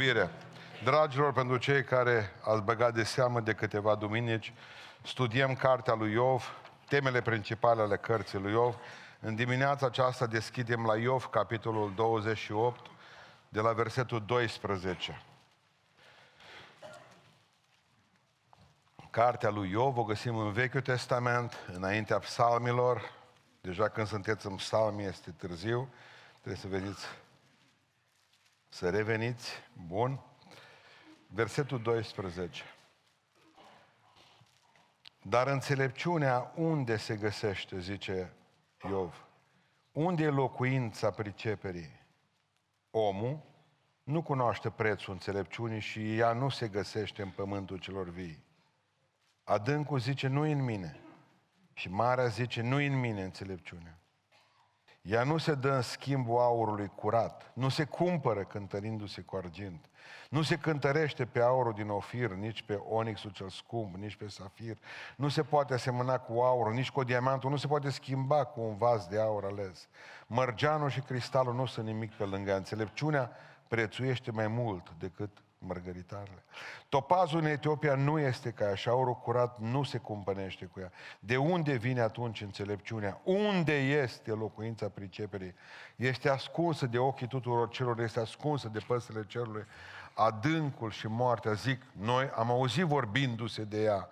iubire. Dragilor, pentru cei care ați băgat de seamă de câteva duminici, studiem cartea lui Iov, temele principale ale cărții lui Iov. În dimineața aceasta deschidem la Iov, capitolul 28, de la versetul 12. Cartea lui Iov o găsim în Vechiul Testament, înaintea psalmilor. Deja când sunteți în psalmi este târziu, trebuie să veniți, să reveniți. Bun. Versetul 12. Dar înțelepciunea unde se găsește, zice Iov? Unde e locuința priceperii? Omul nu cunoaște prețul înțelepciunii și ea nu se găsește în pământul celor vii. Adâncul zice, nu în mine. Și marea zice, nu în mine înțelepciunea. Ea nu se dă în schimbul aurului curat, nu se cumpără cântărindu-se cu argint, nu se cântărește pe aurul din ofir, nici pe onixul cel scump, nici pe safir, nu se poate asemăna cu aurul, nici cu diamantul, nu se poate schimba cu un vas de aur ales. Mărgeanul și cristalul nu sunt nimic pe lângă înțelepciunea, prețuiește mai mult decât mărgăritarele. Topazul în Etiopia nu este ca așa, aurul curat nu se cumpănește cu ea. De unde vine atunci înțelepciunea? Unde este locuința priceperii? Este ascunsă de ochii tuturor celor, este ascunsă de păsele cerului. Adâncul și moartea, zic, noi am auzit vorbindu-se de ea.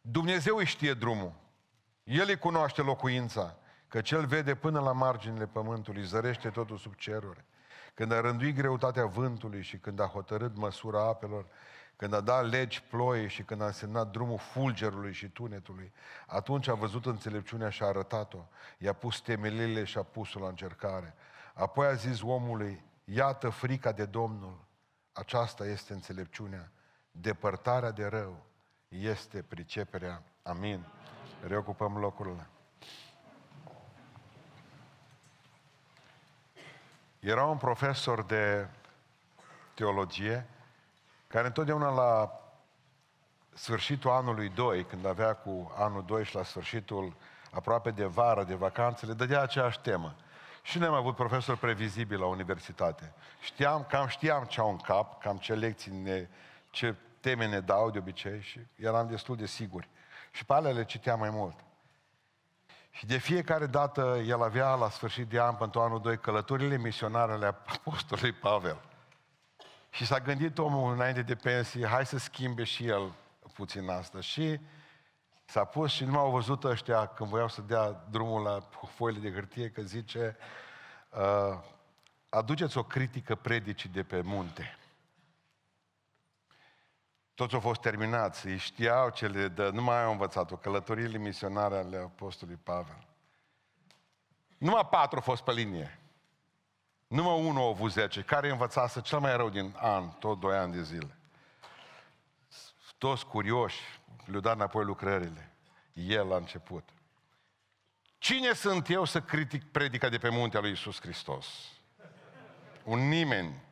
Dumnezeu îi știe drumul. El îi cunoaște locuința, că cel vede până la marginile pământului, zărește totul sub ceruri când a rânduit greutatea vântului și când a hotărât măsura apelor, când a dat legi ploii și când a însemnat drumul fulgerului și tunetului, atunci a văzut înțelepciunea și a arătat-o. I-a pus temelile și a pus-o la încercare. Apoi a zis omului, iată frica de Domnul, aceasta este înțelepciunea, depărtarea de rău este priceperea. Amin. Reocupăm locurile. Era un profesor de teologie care întotdeauna la sfârșitul anului 2, când avea cu anul 2 și la sfârșitul aproape de vară, de vacanțe, le dădea aceeași temă. Și noi am avut profesor previzibil la universitate. Știam, cam știam ce au în cap, cam ce lecții, ne, ce teme ne dau de obicei și eram destul de siguri. Și pe alea le citeam mai mult. Și de fiecare dată el avea la sfârșit de an, pentru anul 2, călătorile misionare ale apostolului Pavel. Și s-a gândit omul înainte de pensie, hai să schimbe și el puțin asta. Și s-a pus și nu m-au văzut ăștia când voiau să dea drumul la foile de hârtie, că zice, uh, aduceți o critică predicii de pe munte. Toți au fost terminați, ei știau ce le dă, nu mai au învățat-o, călătoriile misionare ale Apostolului Pavel. Numai patru au fost pe linie. Numai unul a avut zece, care învățase cel mai rău din an, tot doi ani de zile. Toți curioși, le-au dat înapoi lucrările. El a început. Cine sunt eu să critic predica de pe muntea lui Isus Hristos? Un nimeni.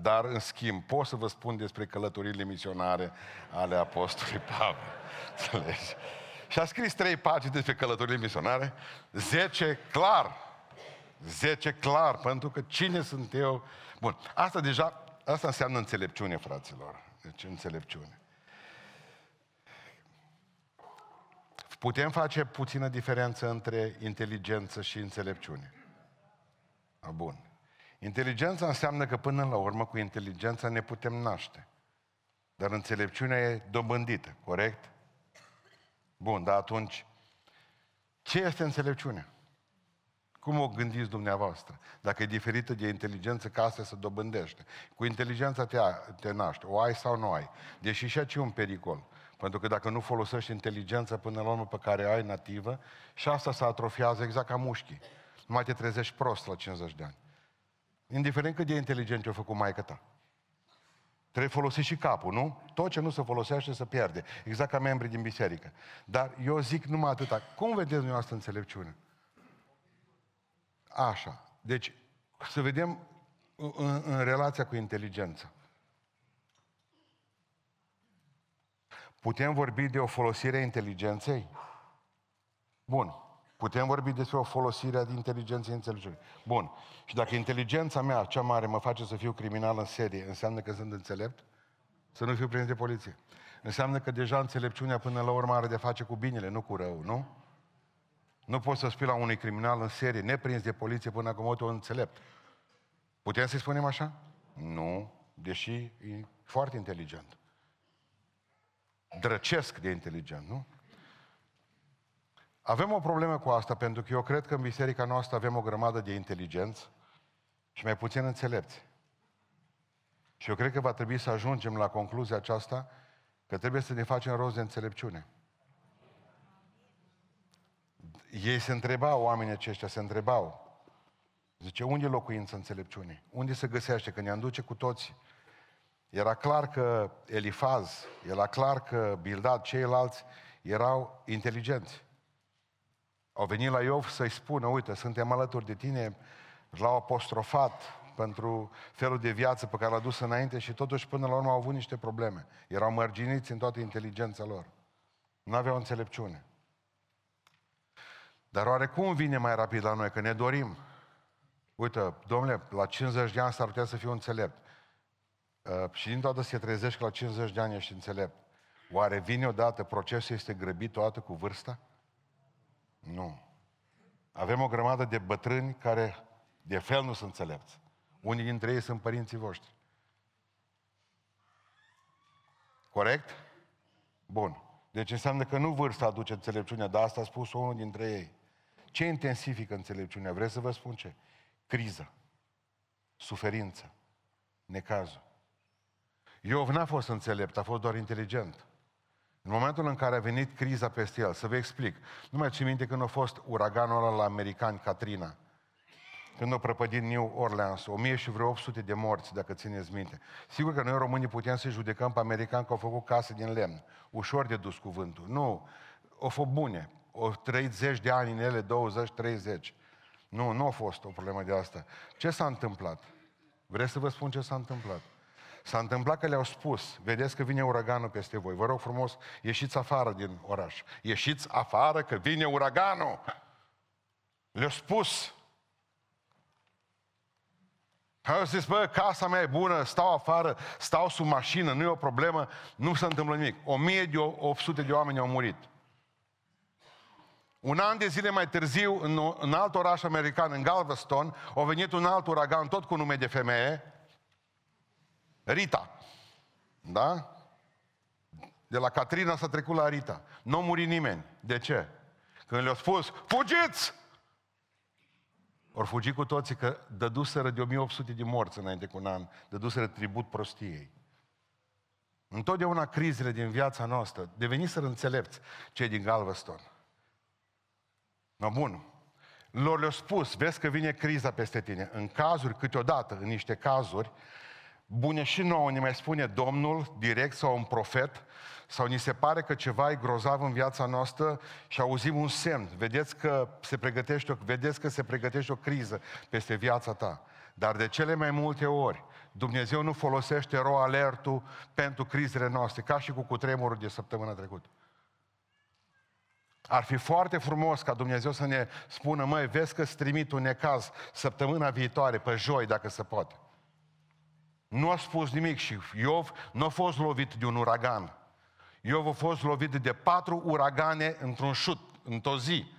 Dar, în schimb, pot să vă spun despre călătorile misionare ale Apostolului Pavel. Înțelegi? Și a scris trei pagini despre călătorile misionare, zece clar. Zece clar, pentru că cine sunt eu? Bun, asta deja, asta înseamnă înțelepciune, fraților. Deci înțelepciune. Putem face puțină diferență între inteligență și înțelepciune. Bun. Inteligența înseamnă că până la urmă cu inteligența ne putem naște. Dar înțelepciunea e dobândită, corect? Bun, dar atunci, ce este înțelepciunea? Cum o gândiți dumneavoastră? Dacă e diferită de inteligență, ca asta se dobândește. Cu inteligența te, te naște, o ai sau nu ai. Deși și aici e un pericol. Pentru că dacă nu folosești inteligența până la urmă pe care ai nativă, și asta se atrofiază exact ca mușchii. Nu mai te trezești prost la 50 de ani. Indiferent cât de inteligent o făcut maică ta. Trebuie folosi și capul, nu? Tot ce nu se folosește se pierde. Exact ca membrii din biserică. Dar eu zic numai atâta. Cum vedeți dumneavoastră înțelepciune? Așa. Deci, să vedem în, în relația cu inteligența. Putem vorbi de o folosire a inteligenței? Bun. Putem vorbi despre o folosire a inteligenței înțelepciunii. Bun. Și dacă inteligența mea, cea mare, mă face să fiu criminal în serie, înseamnă că sunt înțelept? Să nu fiu prins de poliție. Înseamnă că deja înțelepciunea până la urmă are de face cu binele, nu cu rău, nu? Nu poți să spui la unui criminal în serie, neprins de poliție până acum o înțelept. Putem să-i spunem așa? Nu, deși e foarte inteligent. Drăcesc de inteligent, nu? Avem o problemă cu asta, pentru că eu cred că în biserica noastră avem o grămadă de inteligenți și mai puțin înțelepți. Și eu cred că va trebui să ajungem la concluzia aceasta că trebuie să ne facem rost de înțelepciune. Ei se întrebau, oamenii aceștia se întrebau, zice, unde e locuința înțelepciunii? Unde se găsește? Că ne-am duce cu toți. Era clar că Elifaz, era clar că Bildad, ceilalți erau inteligenți. Au venit la Iov să-i spună, uite, suntem alături de tine, l-au apostrofat pentru felul de viață pe care l-a dus înainte și totuși până la urmă au avut niște probleme. Erau mărginiți în toată inteligența lor. Nu aveau înțelepciune. Dar oare cum vine mai rapid la noi? Că ne dorim. Uite, domnule, la 50 de ani s-ar putea să fiu înțelept. Uh, și din toată se trezești că la 50 de ani ești înțelept. Oare vine odată, procesul este grăbit toată cu vârsta? Nu. Avem o grămadă de bătrâni care de fel nu sunt înțelepți. Unii dintre ei sunt părinții voștri. Corect? Bun. Deci înseamnă că nu vârsta aduce înțelepciunea, dar asta a spus unul dintre ei. Ce intensifică înțelepciunea? Vreți să vă spun ce? Criză, suferință, necazul. Iov n-a fost înțelept, a fost doar inteligent. În momentul în care a venit criza peste el, să vă explic, nu mai țin minte când a fost uraganul ăla la americani, Katrina, când a prăpădit New Orleans, 1000 și vreo 800 de morți, dacă țineți minte. Sigur că noi românii putem să judecăm pe americani că au făcut case din lemn. Ușor de dus cuvântul. Nu, o fost bune. O trăit zeci de ani în ele, 20, 30. Nu, nu a fost o problemă de asta. Ce s-a întâmplat? Vreți să vă spun ce s-a întâmplat? S-a întâmplat că le-au spus, vedeți că vine uraganul peste voi. Vă rog frumos, ieșiți afară din oraș. Ieșiți afară că vine uraganul. Le-au spus. Au zis, bă, casa mea e bună, stau afară, stau sub mașină, nu e o problemă, nu se întâmplă nimic. O mie de 800 de oameni au murit. Un an de zile mai târziu, în, în alt oraș american, în Galveston, a venit un alt uragan, tot cu nume de femeie, Rita. Da? De la Catrina s-a trecut la Rita. Nu a murit nimeni. De ce? Când le-au spus, fugiți! Ori fugi cu toții că dăduseră de 1800 de morți înainte cu un an, dăduseră tribut prostiei. Întotdeauna crizele din viața noastră deveniseră înțelepți cei din Galveston. No, bun. Lor le-au spus, vezi că vine criza peste tine. În cazuri, câteodată, în niște cazuri, bune și nouă ne mai spune Domnul direct sau un profet sau ni se pare că ceva e grozav în viața noastră și auzim un semn. Vedeți că se pregătește o, vedeți că se pregătește o criză peste viața ta. Dar de cele mai multe ori, Dumnezeu nu folosește ro alertul pentru crizele noastre, ca și cu cutremurul de săptămâna trecută. Ar fi foarte frumos ca Dumnezeu să ne spună, măi, vezi că-ți trimit un necaz săptămâna viitoare, pe joi, dacă se poate. Nu a spus nimic și Iov nu a fost lovit de un uragan. Iov a fost lovit de patru uragane într-un șut, într-o zi.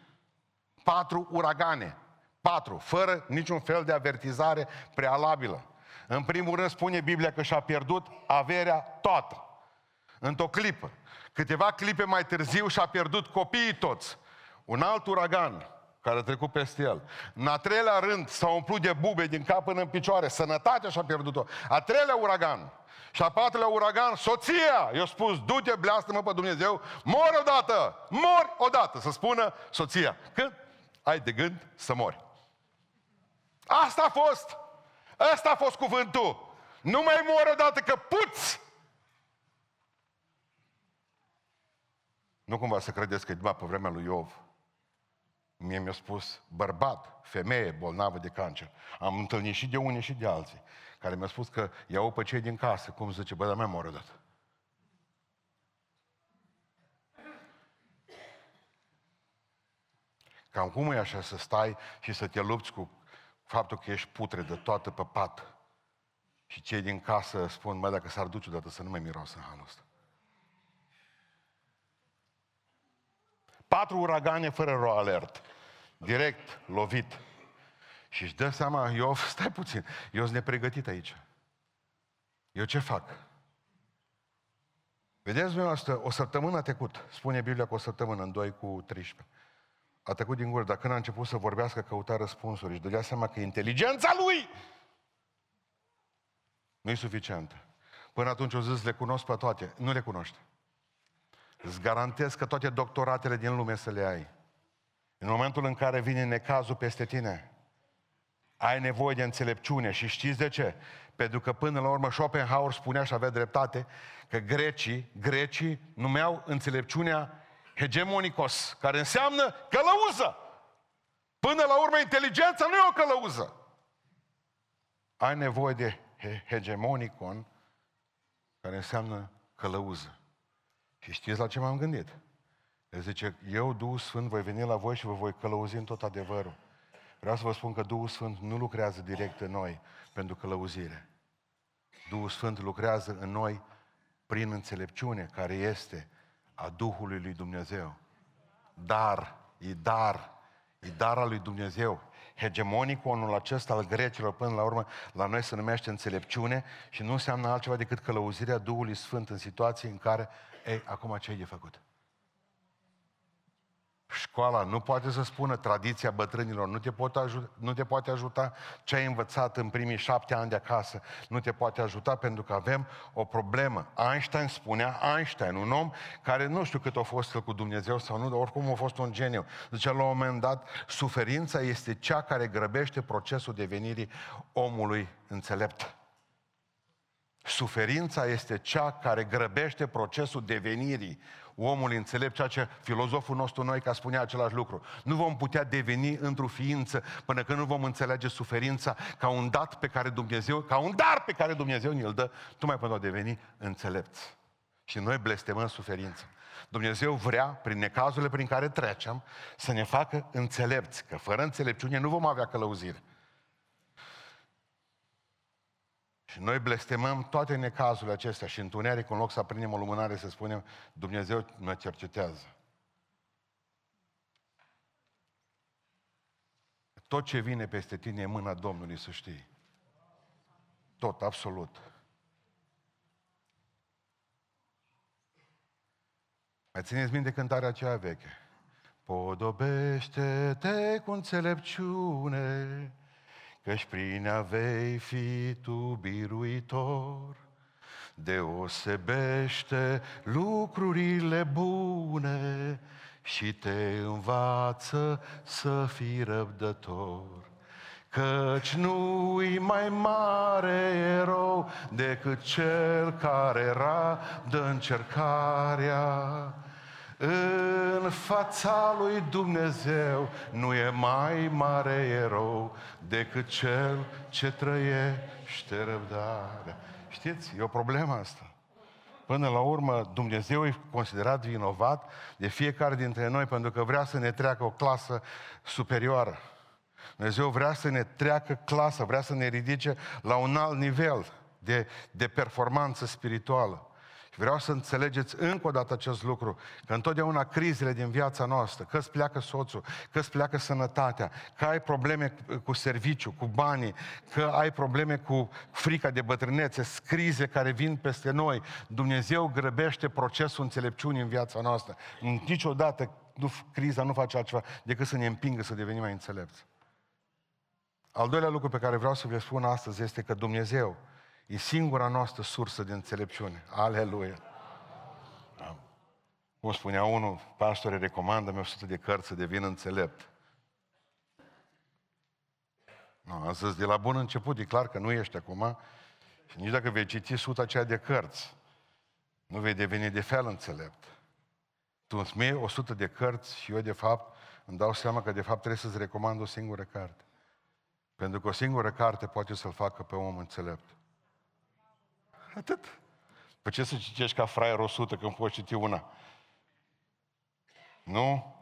Patru uragane. Patru, fără niciun fel de avertizare prealabilă. În primul rând spune Biblia că și-a pierdut averea toată. Într-o clipă. Câteva clipe mai târziu și-a pierdut copiii toți. Un alt uragan care a trecut peste el. În a treilea rând s-a umplut de bube din cap până în picioare. Sănătatea și-a pierdut-o. A treilea uragan. Și a patrulea uragan, soția. I-a spus, du-te, bleastă-mă pe Dumnezeu, mor odată, mor odată, să spună soția. Când ai de gând să mori. Asta a fost. Asta a fost cuvântul. Nu mai mor odată că puți. Nu cumva să credeți că e pe vremea lui Iov. Mie mi-a spus bărbat, femeie bolnavă de cancer. Am întâlnit și de unii și de alții, care mi-au spus că iau pe cei din casă, cum zice, bă, dar mai mor odată. Cam cum e așa să stai și să te lupți cu faptul că ești putre de toată pe pat. Și cei din casă spun, mă, dacă s-ar duce odată să nu mai miroasă în halul ăsta. Patru uragane fără ro alert. Direct, lovit. Și își dă seama, eu, stai puțin, eu sunt nepregătit aici. Eu ce fac? Vedeți dumneavoastră, o săptămână a trecut, spune Biblia că o săptămână, în 2 cu 13. A trecut din gură, dar când a început să vorbească, căuta răspunsuri. Își dădea seama că inteligența lui nu e suficientă. Până atunci o zis, le cunosc pe toate. Nu le cunoște. Îți garantez că toate doctoratele din lume să le ai. În momentul în care vine necazul peste tine, ai nevoie de înțelepciune și știți de ce? Pentru că până la urmă Schopenhauer spunea și avea dreptate că grecii, grecii numeau înțelepciunea hegemonicos, care înseamnă călăuză. Până la urmă, inteligența nu e o călăuză. Ai nevoie de hegemonicon, care înseamnă călăuză. Și știți la ce m-am gândit? El zice, eu, Duhul Sfânt, voi veni la voi și vă voi călăuzi în tot adevărul. Vreau să vă spun că Duhul Sfânt nu lucrează direct în noi pentru călăuzire. Duhul Sfânt lucrează în noi prin înțelepciune, care este a Duhului lui Dumnezeu. Dar, e dar, e dar al lui Dumnezeu. Hegemoniconul acesta al grecilor până la urmă la noi se numește înțelepciune și nu înseamnă altceva decât călăuzirea Duhului Sfânt în situații în care, ei, acum ce ai de făcut? Școala nu poate să spună tradiția bătrânilor, nu te, poate ajuta, nu te poate ajuta ce ai învățat în primii șapte ani de acasă, nu te poate ajuta pentru că avem o problemă. Einstein spunea, Einstein, un om care nu știu cât a fost el cu Dumnezeu sau nu, dar oricum a fost un geniu. Zice la un moment dat, suferința este cea care grăbește procesul devenirii omului înțelept. Suferința este cea care grăbește procesul devenirii omului înțelept, ceea ce filozoful nostru noi ca spunea același lucru. Nu vom putea deveni într-o ființă până când nu vom înțelege suferința ca un dat pe care Dumnezeu, ca un dar pe care Dumnezeu ne-l dă, mai pentru a deveni înțelepți. Și noi blestemăm suferința. Dumnezeu vrea, prin necazurile prin care trecem, să ne facă înțelepți, că fără înțelepciune nu vom avea călăuzire. Și noi blestemăm toate necazurile acestea și întuneric, în loc să aprindem o lumânare, să spunem, Dumnezeu mă cercetează. Tot ce vine peste tine e mâna Domnului, să știi. Tot, absolut. Mai țineți minte cântarea aceea veche? Podobește-te cu înțelepciune, căci prin a vei fi tu biruitor. Deosebește lucrurile bune și te învață să fii răbdător. Căci nu-i mai mare erou decât cel care era de încercarea în fața lui Dumnezeu nu e mai mare erou decât cel ce trăiește răbdarea. Știți, e o problemă asta. Până la urmă, Dumnezeu e considerat vinovat de fiecare dintre noi pentru că vrea să ne treacă o clasă superioară. Dumnezeu vrea să ne treacă clasă, vrea să ne ridice la un alt nivel de, de performanță spirituală. Și vreau să înțelegeți încă o dată acest lucru, că întotdeauna crizele din viața noastră, că îți pleacă soțul, că îți pleacă sănătatea, că ai probleme cu serviciu, cu banii, că ai probleme cu frica de bătrânețe, crize care vin peste noi, Dumnezeu grăbește procesul înțelepciunii în viața noastră. Niciodată nu, criza nu face altceva decât să ne împingă să devenim mai înțelepți. Al doilea lucru pe care vreau să vă spun astăzi este că Dumnezeu E singura noastră sursă de înțelepciune. Aleluia! Da. Cum spunea unul, pastore, recomandă-mi 100 de cărți să devin înțelept. No, am zis, de la bun început, e clar că nu ești acum și nici dacă vei citi suta aceea de cărți, nu vei deveni de fel înțelept. Tu îmi mie 100 de cărți și eu, de fapt, îmi dau seama că, de fapt, trebuie să-ți recomand o singură carte. Pentru că o singură carte poate să-l facă pe om înțelept. Atât. Pe ce să citești ca fraier 100 când poți citi una? Nu?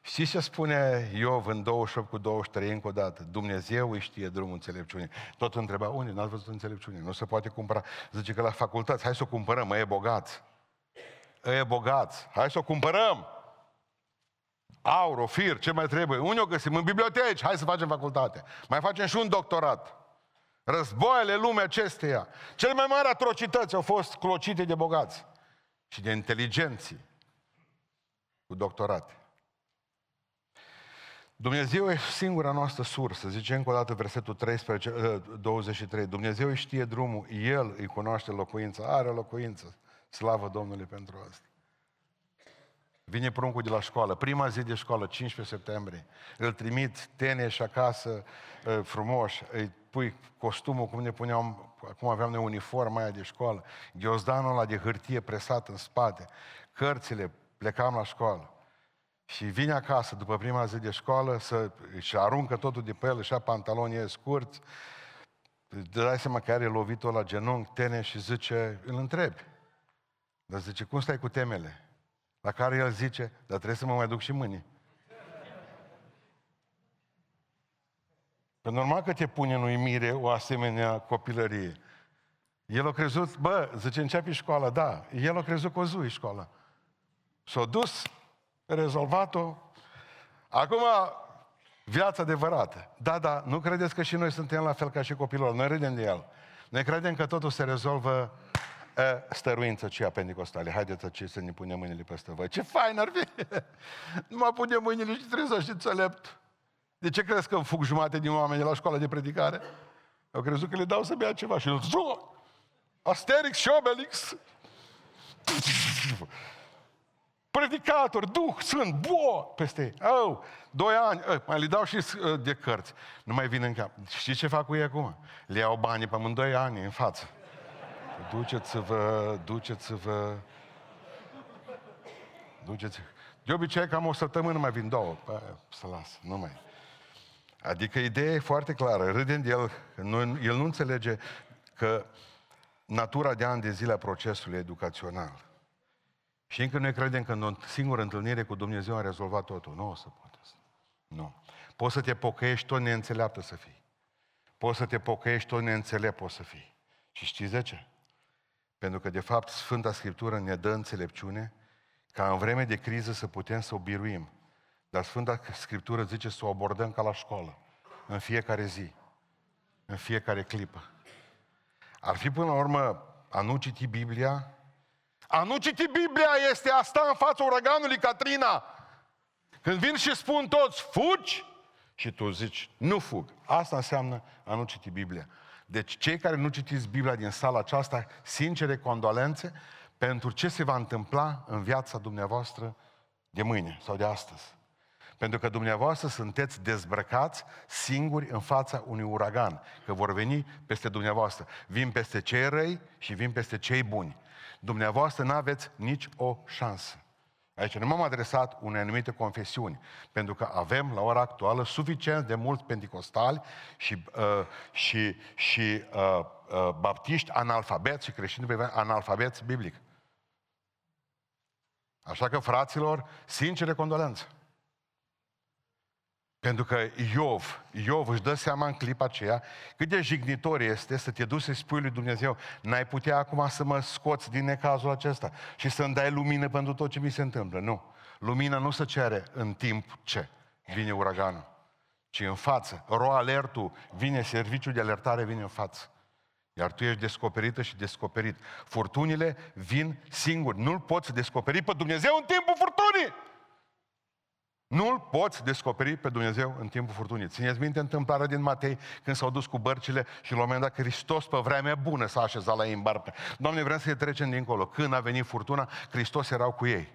Știți ce spune Iov în 28 cu 23 încă o dată? Dumnezeu îi știe drumul înțelepciunii. Tot întreba, unde? N-ați văzut înțelepciune? Nu se poate cumpăra. Zice că la facultăți, hai să o cumpărăm, e bogați. E bogați, hai să o cumpărăm. Aur, ofir, ce mai trebuie? Unde o găsim? În biblioteci, hai să facem facultate. Mai facem și un doctorat. Războaiele lumea acesteia. Cele mai mari atrocități au fost clocite de bogați și de inteligenții cu doctorate. Dumnezeu e singura noastră sursă, zice încă o dată versetul 13, 23. Ă, Dumnezeu îi știe drumul, El îi cunoaște locuința, are locuință. Slavă Domnului pentru asta. Vine pruncul de la școală, prima zi de școală, 15 septembrie. Îl trimit tene și acasă, ă, frumos, îi pui costumul cum ne puneam, acum aveam noi uniforma aia de școală, ghiozdanul ăla de hârtie presat în spate, cărțile, plecam la școală. Și vine acasă după prima zi de școală să, și aruncă totul de pe el, și pantalonii scurți, îți dai seama că are lovitul la genunchi, tene și zice, îl întrebi. Dar zice, cum stai cu temele? La care el zice, dar trebuie să mă mai duc și mâine. Pe normal că te pune în uimire o asemenea copilărie. El a crezut, bă, zice, începe școala, da. El a crezut că o zui școala. S-a dus, rezolvat-o. Acum, viața adevărată. Da, da, nu credeți că și noi suntem la fel ca și copilul Noi râdem de el. Noi credem că totul se rezolvă e, stăruință aceea pentecostale. Haideți ce să ne punem mâinile peste voi. Ce fain ar fi! nu mă punem mâinile și trebuie să știi înțelept. De ce crezi că fug jumate din oameni de la școala de predicare? Eu crezut că le dau să bea ceva și el Asterix și Obelix predicator, duh, sunt, bo, peste ei. Oh, doi ani, oh, mai le dau și uh, de cărți. Nu mai vin în cap. Știți ce fac cu ei acum? Le iau banii pe doi ani în față. Duceți-vă, duceți-vă, duceți De obicei, cam o săptămână mai vin două. Bă, să las, nu mai. Adică ideea e foarte clară. Râdem de el, nu, el nu înțelege că natura de ani de zile a procesului educațional și încă noi credem că în o singură întâlnire cu Dumnezeu a rezolvat totul. Nu o să poate asta. Nu. Poți să te pocăiești tot neînțeleaptă să fii. Poți să te pocăiești tot neînțelept poți să fii. Și știți de ce? Pentru că, de fapt, Sfânta Scriptură ne dă înțelepciune ca în vreme de criză să putem să o biruim. Dar Sfânta Scriptură zice să o abordăm ca la școală, în fiecare zi, în fiecare clipă. Ar fi până la urmă a nu citi Biblia a nu citi Biblia este a sta în fața uraganului Katrina. Când vin și spun toți, fugi, și tu zici, nu fug. Asta înseamnă a nu citi Biblia. Deci cei care nu citiți Biblia din sala aceasta, sincere condolențe pentru ce se va întâmpla în viața dumneavoastră de mâine sau de astăzi. Pentru că dumneavoastră sunteți dezbrăcați singuri în fața unui uragan, că vor veni peste dumneavoastră. Vin peste cei răi și vin peste cei buni dumneavoastră nu aveți nici o șansă. Aici nu m-am adresat unei anumite confesiuni, pentru că avem la ora actuală suficient de mulți pentecostali și, uh, și, și uh, uh, baptiști analfabeți și creștini analfabeți biblic. Așa că, fraților, sincere condolență. Pentru că Iov, Iov își dă seama în clipa aceea cât de jignitor este să te duci să-i spui lui Dumnezeu n-ai putea acum să mă scoți din necazul acesta și să-mi dai lumină pentru tot ce mi se întâmplă. Nu. Lumina nu se cere în timp ce vine uraganul, ci în față. Ro alertul vine, serviciul de alertare vine în față. Iar tu ești descoperită și descoperit. Furtunile vin singuri. Nu-L poți descoperi pe Dumnezeu în timpul furtunii. Nu-L poți descoperi pe Dumnezeu în timpul furtunii. Țineți minte întâmplarea din Matei când s-au dus cu bărcile și la un moment dat Hristos pe vremea bună s-a așezat la ei în barcă. Doamne, vrem să-i trecem dincolo. Când a venit furtuna, Hristos erau cu ei.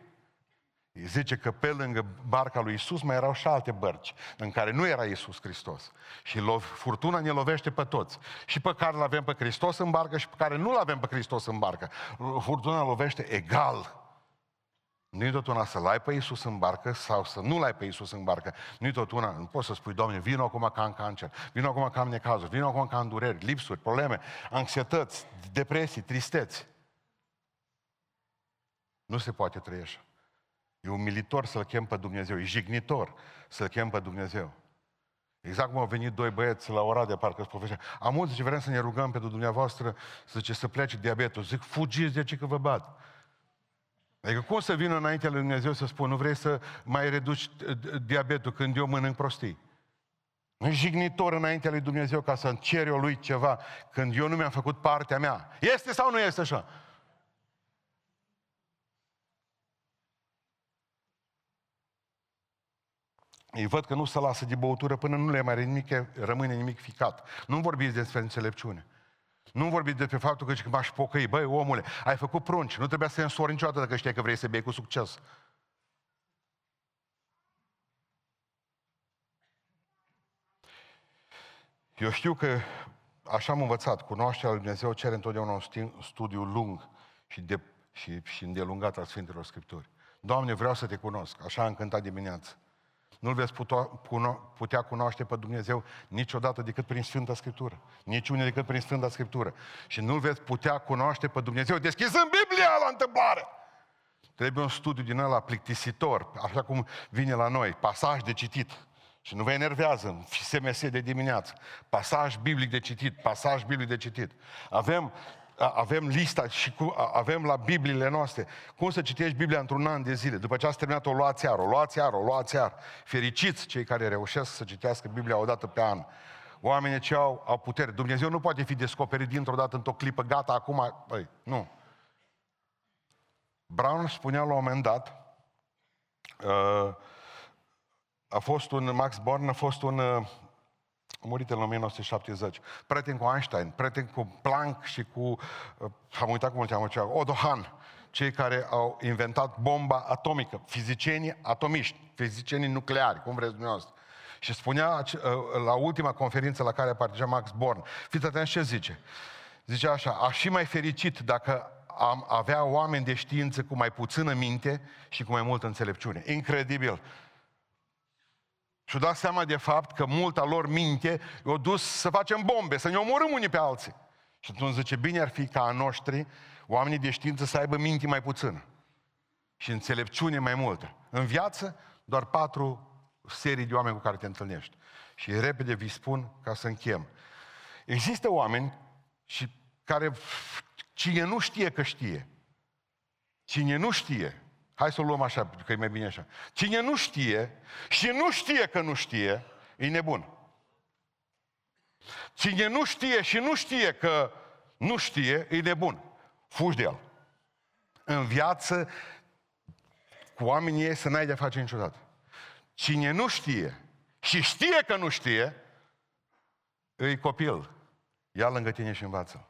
Zice că pe lângă barca lui Isus mai erau și alte bărci în care nu era Isus Hristos. Și lo- furtuna ne lovește pe toți. Și pe care îl avem pe Hristos în barcă și pe care nu-l avem pe Hristos în barcă. Furtuna lovește egal nu-i tot una să-L ai pe Iisus în barcă sau să nu-L ai pe Iisus în barcă. Nu-i tot una, nu poți să spui, Doamne, vin acum ca în cancer, vin acum ca în necazuri, vin acum ca în dureri, lipsuri, probleme, anxietăți, depresii, tristeți. Nu se poate trăi așa. E umilitor să-L chem pe Dumnezeu, e jignitor să-L chem pe Dumnezeu. Exact cum au venit doi băieți la ora de parcă îți povestea. Am mulți zice, vrem să ne rugăm pentru dumneavoastră să, zice, să plece diabetul. Zic, fugiți de ce că vă bat. Adică cum să vină înaintea lui Dumnezeu să spun, nu vrei să mai reduci uh, diabetul când eu mănânc prostii? Nu jignitor înaintea lui Dumnezeu ca să cer eu lui ceva când eu nu mi-am făcut partea mea. Este sau nu este așa? Ei văd că nu se lasă de băutură până nu le mai nimic, rămâne nimic ficat. Nu vorbiți despre înțelepciune. Nu vorbiți despre faptul că m-aș pocăi. Băi, omule, ai făcut prunci. Nu trebuia să te însori niciodată dacă știai că vrei să bei cu succes. Eu știu că așa am învățat, cunoașterea lui Dumnezeu cere întotdeauna un studiu lung și, de, și, și îndelungat al Sfintelor Scripturi. Doamne, vreau să te cunosc, așa am cântat dimineață. Nu-L veți putea cunoaște pe Dumnezeu niciodată decât prin Sfânta Scriptură. Niciunde decât prin Sfânta Scriptură. Și nu-L veți putea cunoaște pe Dumnezeu deschizând Biblia la întâmplare. Trebuie un studiu din ăla plictisitor, așa cum vine la noi, pasaj de citit. Și nu vă enervează, SMS de dimineață. Pasaj biblic de citit, pasaj biblic de citit. Avem avem lista și cu, avem la Bibliile noastre. Cum să citești Biblia într-un an de zile? După ce ați terminat, o luați iar, o luați iar, o luați iar. Fericiți cei care reușesc să citească Biblia o dată pe an. Oamenii ce au, au putere. Dumnezeu nu poate fi descoperit dintr-o dată într-o clipă, gata, acum, băi, nu. Brown spunea la un moment dat, uh, a fost un, Max Born a fost un uh, a murit în 1970. Prieten cu Einstein, prieten cu Planck și cu, uh, am uitat cum îl cheamă cea, Otto Hahn, cei care au inventat bomba atomică, fizicienii atomiști, fizicienii nucleari, cum vreți dumneavoastră. Și spunea uh, la ultima conferință la care a participat Max Born, fiți atenți ce zice. Zice așa, aș fi mai fericit dacă am avea oameni de știință cu mai puțină minte și cu mai multă înțelepciune. Incredibil. Și-au dat seama de fapt că multa lor minte i-au dus să facem bombe, să ne omorâm unii pe alții. Și atunci zice, bine ar fi ca a noștri, oamenii de știință, să aibă minte mai puțină și înțelepciune mai multă. În viață, doar patru serii de oameni cu care te întâlnești. Și repede vi spun ca să închem. Există oameni și care cine nu știe că știe, cine nu știe Hai să o luăm așa, că e mai bine așa. Cine nu știe și nu știe că nu știe, e nebun. Cine nu știe și nu știe că nu știe, e nebun. Fugi de el. În viață, cu oamenii ei să n-ai de face niciodată. Cine nu știe și știe că nu știe, îi copil. Ia lângă tine și învață.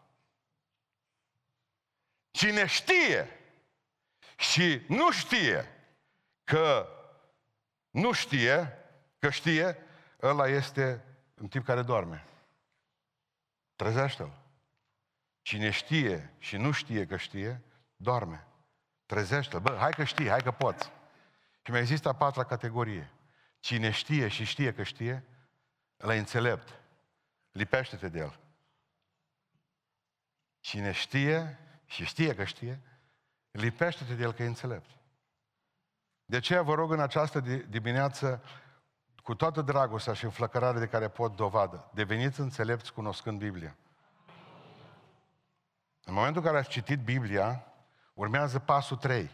Cine știe și nu știe că nu știe, că știe, ăla este un tip care doarme. Trezește-l. Cine știe și nu știe că știe, doarme. Trezește-l. Bă, hai că știi, hai că poți. Și mai există a patra categorie. Cine știe și știe că știe, la înțelept. Lipește-te de el. Cine știe și știe că știe, Lipește-te de el că e înțelept. De aceea vă rog în această dimineață, cu toată dragostea și înflăcărarea de care pot dovadă, deveniți înțelepți cunoscând Biblia. În momentul în care ați citit Biblia, urmează pasul 3.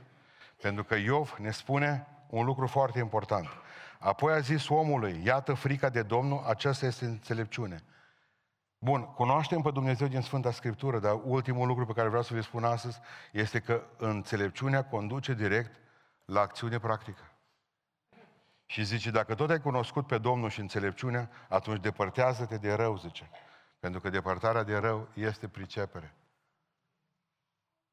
Pentru că Iov ne spune un lucru foarte important. Apoi a zis omului, iată frica de Domnul, aceasta este înțelepciune. Bun, cunoaștem pe Dumnezeu din Sfânta Scriptură, dar ultimul lucru pe care vreau să vi spun astăzi este că înțelepciunea conduce direct la acțiune practică. Și zice, dacă tot ai cunoscut pe Domnul și înțelepciunea, atunci depărtează-te de rău, zice. Pentru că depărtarea de rău este pricepere.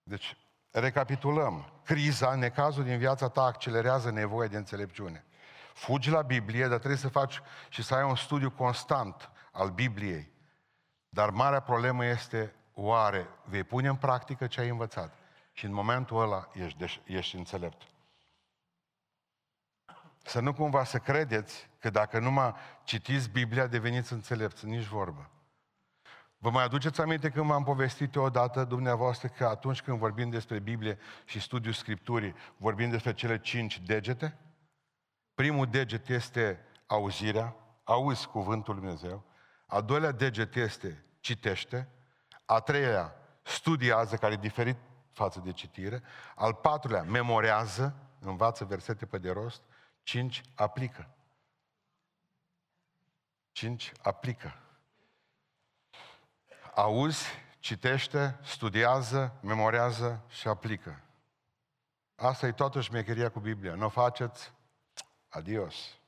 Deci, recapitulăm. Criza, necazul din viața ta accelerează nevoia de înțelepciune. Fugi la Biblie, dar trebuie să faci și să ai un studiu constant al Bibliei dar marea problemă este, oare vei pune în practică ce ai învățat? Și în momentul ăla ești, de- ești înțelept. Să nu cumva să credeți că dacă numai citiți Biblia deveniți înțelepți, nici vorbă. Vă mai aduceți aminte când v-am povestit eu odată dumneavoastră că atunci când vorbim despre Biblie și studiul Scripturii, vorbim despre cele cinci degete? Primul deget este auzirea, auzi cuvântul Lui Dumnezeu. Al doilea deget este citește. A treilea, studiază, care e diferit față de citire. Al patrulea, memorează, învață versete pe de rost. Cinci, aplică. Cinci, aplică. Auzi, citește, studiază, memorează și aplică. Asta e toată șmecheria cu Biblia. Nu o faceți? Adios.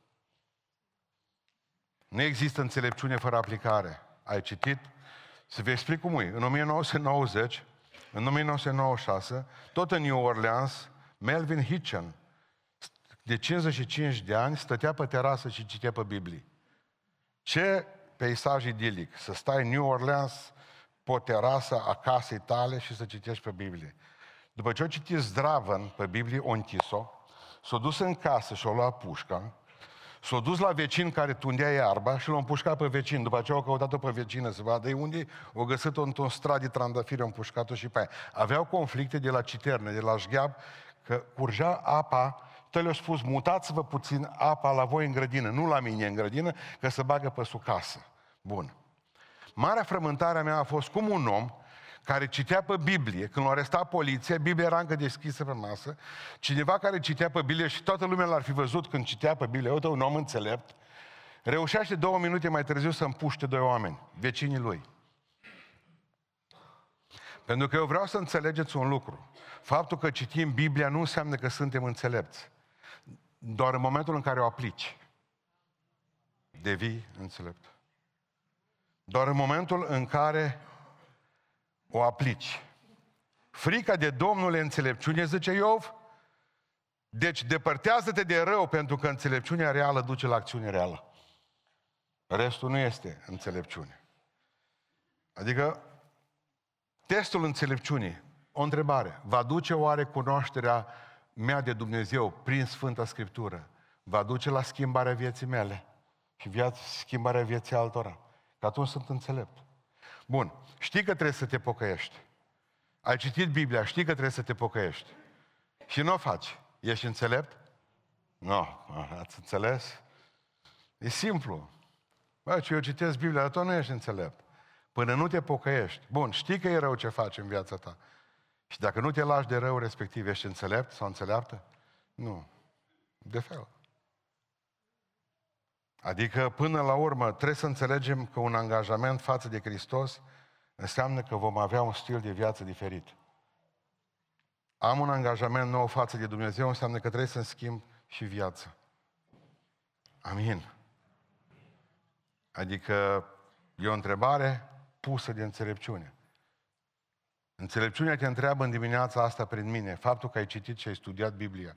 Nu există înțelepciune fără aplicare. Ai citit? Să vă explic cum e. În 1990, în 1996, tot în New Orleans, Melvin Hitchen, de 55 de ani, stătea pe terasă și citea pe Biblie. Ce peisaj idilic, să stai în New Orleans pe o terasă a casei tale și să citești pe Biblie. După ce o citit zdravăn pe Biblie, o închis-o, s-a dus în casă și a luat pușca, S-a dus la vecin care tundea iarba și l-a împușcat pe vecin. După aceea au căutat-o pe vecină să vadă de unde o găsit-o într-un strat de trandafiri, au împușcat-o și pe aia. Aveau conflicte de la citerne, de la șgheab, că curgea apa, te le-au spus, mutați-vă puțin apa la voi în grădină, nu la mine în grădină, că se bagă pe sub casă. Bun. Marea frământare a mea a fost cum un om care citea pe Biblie, când l-a arestat poliția, Biblia era încă deschisă pe masă, cineva care citea pe Biblie și toată lumea l-ar fi văzut când citea pe Biblie, uite, un om înțelept, reușește două minute mai târziu să împuște doi oameni, vecinii lui. Pentru că eu vreau să înțelegeți un lucru. Faptul că citim Biblia nu înseamnă că suntem înțelepți. Doar în momentul în care o aplici, devii înțelept. Doar în momentul în care o aplici. Frica de Domnul e înțelepciune, zice Iov. Deci depărtează-te de rău, pentru că înțelepciunea reală duce la acțiune reală. Restul nu este înțelepciune. Adică, testul înțelepciunii, o întrebare, va duce oare cunoașterea mea de Dumnezeu prin Sfânta Scriptură, va duce la schimbarea vieții mele și viața, schimbarea vieții altora? Că atunci sunt înțelept. Bun. Știi că trebuie să te pocăiești. Ai citit Biblia, știi că trebuie să te pocăiești. Și nu o faci. Ești înțelept? Nu. No. Ați înțeles? E simplu. Bă, ce eu citesc Biblia, dar tu nu ești înțelept. Până nu te pocăiești. Bun, știi că e rău ce faci în viața ta. Și dacă nu te lași de rău respectiv, ești înțelept sau înțeleaptă? Nu. De fel. Adică, până la urmă, trebuie să înțelegem că un angajament față de Hristos înseamnă că vom avea un stil de viață diferit. Am un angajament nou față de Dumnezeu, înseamnă că trebuie să-mi schimb și viața. Amin. Adică e o întrebare pusă de înțelepciune. Înțelepciunea te întreabă în dimineața asta prin mine, faptul că ai citit și ai studiat Biblia.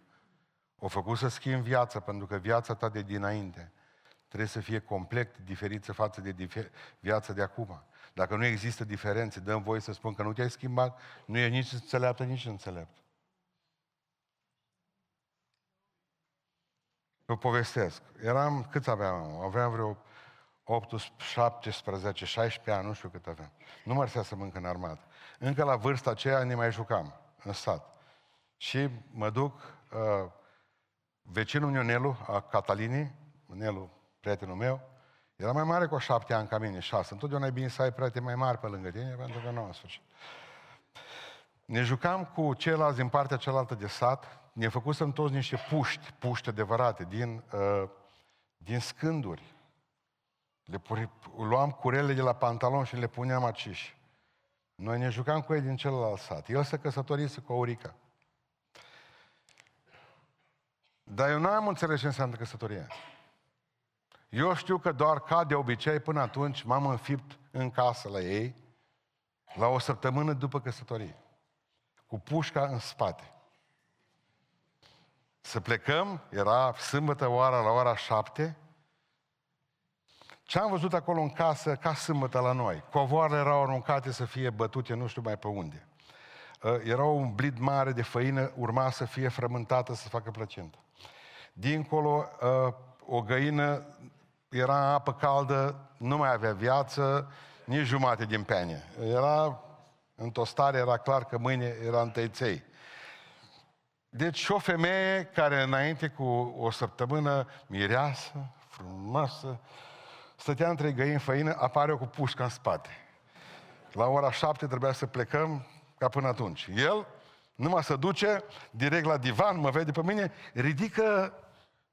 O făcut să schimb viața, pentru că viața ta de dinainte trebuie să fie complet diferită față de difer- viața de acum. Dacă nu există diferențe, dăm voie să spun că nu te-ai schimbat, nu e nici înțeleaptă, nici înțelept. Vă povestesc. Eram, cât aveam? Aveam vreo 18, 17, 16 ani, nu știu cât aveam. Nu mă să mânc în armată. Încă la vârsta aceea ne mai jucam în sat. Și mă duc, uh, vecinul meu, Nelu, a Catalinii, Nelu, prietenul meu, era mai mare cu șapte ani ca mine, șase. Întotdeauna e bine să ai prieteni mai mari pe lângă tine, pentru că nu în sfârșit. Ne jucam cu ceilalți din partea cealaltă de sat, ne făcusem toți niște puști, puști adevărate, din, uh, din scânduri. Le puri, luam curele de la pantalon și le puneam aciși. Noi ne jucam cu ei din celălalt sat. El se căsătorise cu Aurica. Dar eu nu am înțeles ce înseamnă căsătoria. Eu știu că doar ca de obicei până atunci m-am înfipt în casă la ei, la o săptămână după căsătorie, cu pușca în spate. Să plecăm, era sâmbătă oara la ora șapte, ce am văzut acolo în casă, ca sâmbătă la noi, covoarele erau aruncate să fie bătute nu știu mai pe unde. Uh, era un blid mare de făină, urma să fie frământată să facă plăcintă. Dincolo, uh, o găină era apă caldă, nu mai avea viață, Nici jumate din pene. Era în tostare, era clar că mâine era în tăiței. Deci o femeie care înainte cu o săptămână mireasă, frumoasă, stătea între găini făină, apare cu pușca în spate. La ora șapte trebuia să plecăm ca până atunci. El numai să duce direct la divan, mă vede pe mine, ridică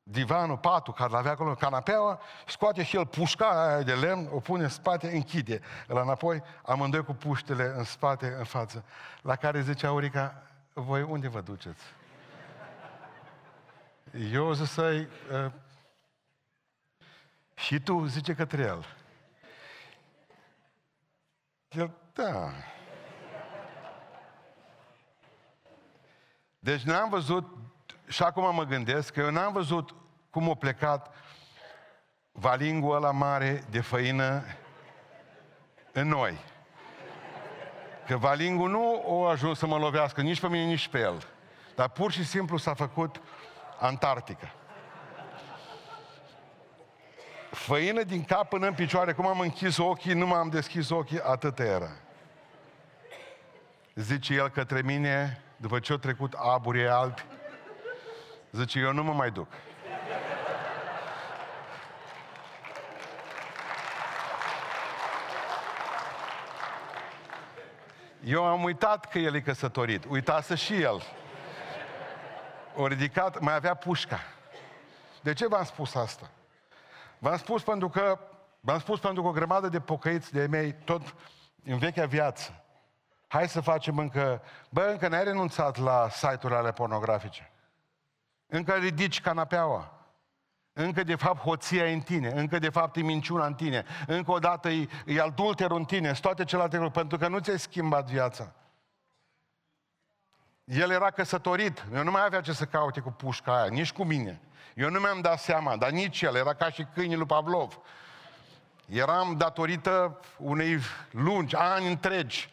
divanul, patul care l-avea acolo, canapeaua, scoate și el pușca aia de lemn, o pune în spate, închide. La înapoi, amândoi cu puștele în spate, în față. La care zicea Aurica, voi unde vă duceți? Eu zic să uh, și tu, zice către el. El, da. Deci n-am văzut, și acum mă gândesc, că eu n-am văzut cum a plecat valingul ăla mare de făină în noi. Că valingul nu a ajuns să mă lovească nici pe mine, nici pe el. Dar pur și simplu s-a făcut Antarctica. Făină din cap până în picioare, cum am închis ochii, nu m-am deschis ochii, atât era. Zice el către mine, după ce au trecut aburii albi, zice, eu nu mă mai duc. Eu am uitat că el e căsătorit. Uitase și el. O ridicat, mai avea pușca. De ce v-am spus asta? V-am spus pentru că, v-am spus pentru că o grămadă de pocăiți de mei, tot în vechea viață, hai să facem încă, bă, încă n-ai renunțat la site-urile ale pornografice. Încă ridici canapeaua. Încă de fapt hoția e în tine, încă de fapt e minciuna în tine, încă o dată e, e adulterul în tine, toate celelalte lucruri, pentru că nu ți-ai schimbat viața. El era căsătorit, eu nu mai avea ce să caute cu pușca aia, nici cu mine. Eu nu mi-am dat seama, dar nici el, era ca și câinii lui Pavlov. Eram datorită unei lungi, ani întregi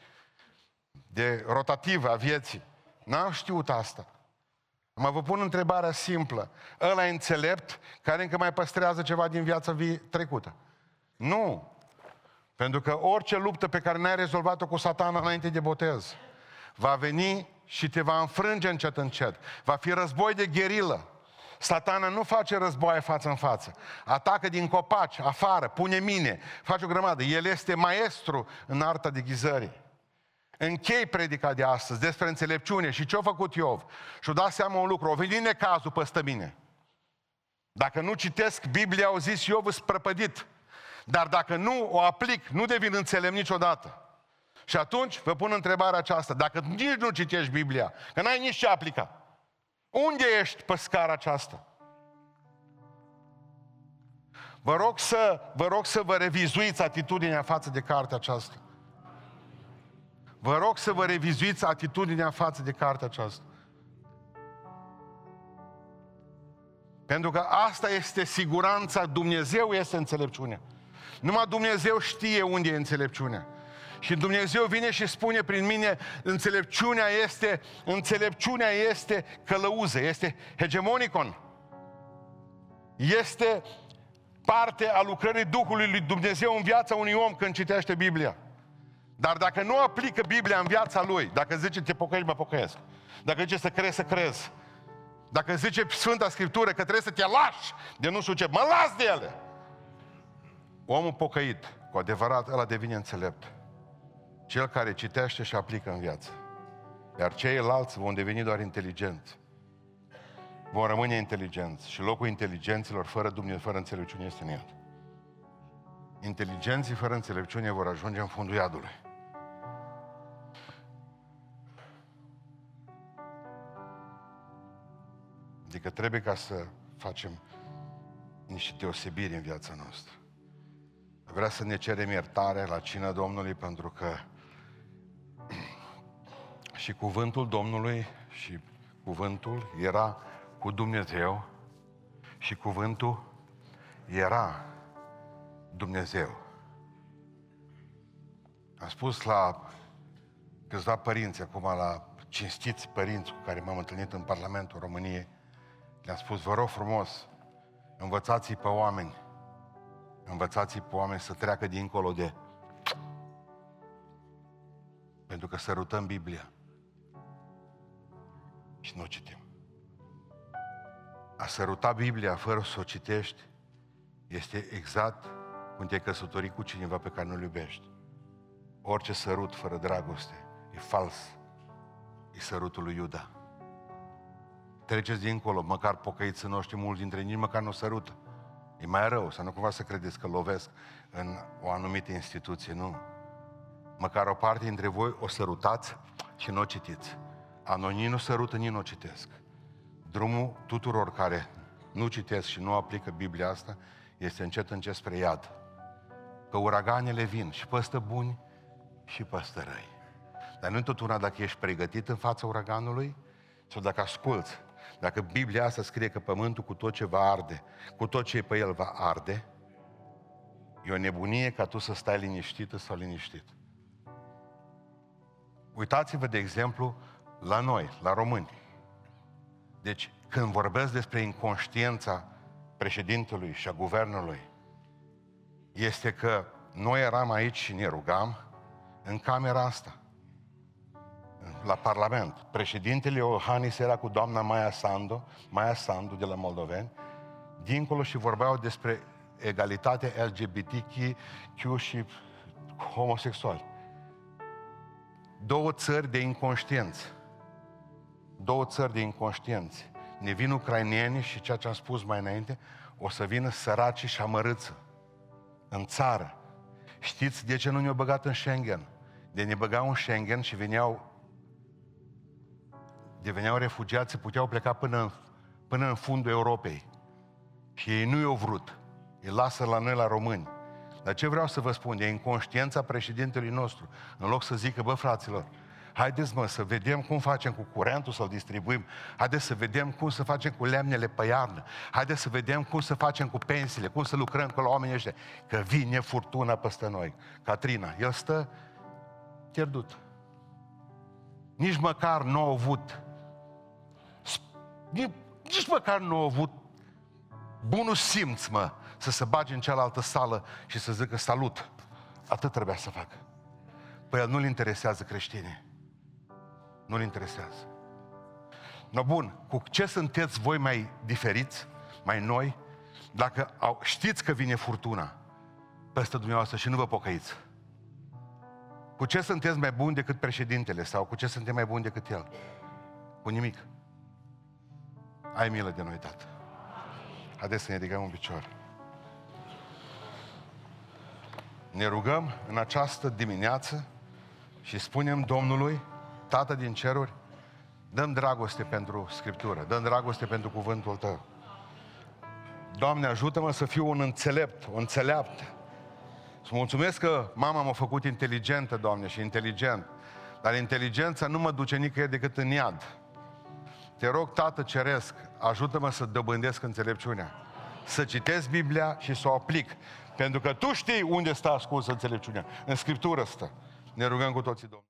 de rotativă a vieții. N-am știut asta. Mă vă pun întrebarea simplă. Ăla e înțelept care încă mai păstrează ceva din viața vi- trecută. Nu. Pentru că orice luptă pe care n-ai rezolvat-o cu satana înainte de botez, va veni și te va înfrânge încet încet. Va fi război de gherilă. Satana nu face războaie față în față. Atacă din copaci, afară, pune mine, face o grămadă. El este maestru în arta de ghizării. Închei predica de astăzi despre înțelepciune și ce a făcut Iov. Și-o dat seama un lucru, o venit necazul păstă mine. Dacă nu citesc Biblia, au zis Iov îți prăpădit. Dar dacă nu o aplic, nu devin înțelept niciodată. Și atunci vă pun întrebarea aceasta. Dacă nici nu citești Biblia, că n-ai nici ce aplica, unde ești pe scara aceasta? Vă rog să vă, rog să vă revizuiți atitudinea față de cartea aceasta. Vă rog să vă revizuiți atitudinea față de cartea aceasta. Pentru că asta este siguranța, Dumnezeu este înțelepciunea. Numai Dumnezeu știe unde e înțelepciunea. Și Dumnezeu vine și spune prin mine, înțelepciunea este, înțelepciunea este călăuză, este hegemonicon. Este parte a lucrării Duhului lui Dumnezeu în viața unui om când citește Biblia. Dar dacă nu aplică Biblia în viața lui, dacă zice te pocăiești, mă pocăiesc. Dacă zice să crezi, să crezi. Dacă zice Sfânta Scriptură că trebuie să te lași de nu știu ce, mă las de ele. Omul pocăit, cu adevărat, ăla devine înțelept. Cel care citește și aplică în viață. Iar ceilalți vom deveni doar inteligenți. Vom rămâne inteligenți. Și locul inteligenților fără Dumnezeu, fără înțelepciune este în iad. Inteligenții fără înțelepciune vor ajunge în fundul iadului. Adică trebuie ca să facem niște deosebiri în viața noastră. Vrea să ne cerem iertare la cina Domnului pentru că și cuvântul Domnului și cuvântul era cu Dumnezeu și cuvântul era Dumnezeu. Am spus la câțiva părinți, acum la cinstiți părinți cu care m-am întâlnit în Parlamentul României, le-am spus, vă rog frumos, învățați pe oameni, învățați pe oameni să treacă dincolo de Pentru că sărutăm Biblia. Și nu o citim. A săruta Biblia fără să o citești este exact cum te-ai căsătorit cu cineva pe care nu-l iubești. Orice sărut fără dragoste e fals. E sărutul lui Iuda. Treceți dincolo, măcar pocăiți noștri, mulți dintre ei nici măcar nu sărută. E mai rău, să nu cumva să credeți că lovesc în o anumită instituție, nu. Măcar o parte dintre voi o sărutați și nu o citiți. Anonii nu sărută, nici nu o citesc. Drumul tuturor care nu citesc și nu aplică Biblia asta este încet încet spre iad. Că uraganele vin și păstă buni și păstă răi. Dar nu tot una dacă ești pregătit în fața uraganului sau dacă asculți. Dacă Biblia asta scrie că pământul cu tot ce va arde, cu tot ce e pe el va arde, e o nebunie ca tu să stai liniștită sau liniștit. Uitați-vă, de exemplu, la noi, la români. Deci, când vorbesc despre inconștiența președintelui și a guvernului, este că noi eram aici și ne rugam în camera asta, la Parlament. Președintele Iohannis era cu doamna Maia Sandu, Maia Sandu de la Moldoveni, dincolo și vorbeau despre egalitate LGBTQ și homosexuali. Două țări de inconștiență. Două țări de inconștiență. Ne vin ucrainieni și ceea ce am spus mai înainte, o să vină săraci și amărâță în țară. Știți de ce nu ne-au băgat în Schengen? De ne băgau în Schengen și veneau deveneau refugiați, puteau pleca până în, până în fundul Europei. Și ei nu i-au vrut. Îi lasă la noi, la români. Dar ce vreau să vă spun, e inconștiența președintelui nostru. În loc să zică, bă, fraților, haideți mă să vedem cum facem cu curentul să-l distribuim, haideți să vedem cum să facem cu lemnele pe iarnă, haideți să vedem cum să facem cu pensiile, cum să lucrăm cu la oamenii ăștia, că vine furtuna peste noi. Catrina, el stă pierdut. Nici măcar nu a avut nici măcar nu a avut bunul simț, mă, să se bage în cealaltă sală și să zică salut. Atât trebuia să facă. Păi el nu-l interesează creștinii. Nu-l interesează. No bun, cu ce sunteți voi mai diferiți, mai noi, dacă au, știți că vine furtuna peste dumneavoastră și nu vă pocăiți? Cu ce sunteți mai buni decât președintele sau cu ce suntem mai buni decât el? Cu nimic. Ai milă de noi, Tată. Haideți să ne ridicăm în picioare. Ne rugăm în această dimineață și spunem Domnului, Tată din ceruri, dăm dragoste pentru Scriptură, dăm dragoste pentru cuvântul Tău. Doamne, ajută-mă să fiu un înțelept, o înțeleaptă. Să mulțumesc că mama m-a făcut inteligentă, Doamne, și inteligent. Dar inteligența nu mă duce nicăieri decât în iad. Te rog, Tată Ceresc, ajută-mă să dobândesc înțelepciunea. Să citesc Biblia și să o aplic. Pentru că Tu știi unde stă ascunsă înțelepciunea. În Scriptură stă. Ne rugăm cu toții, Domnul.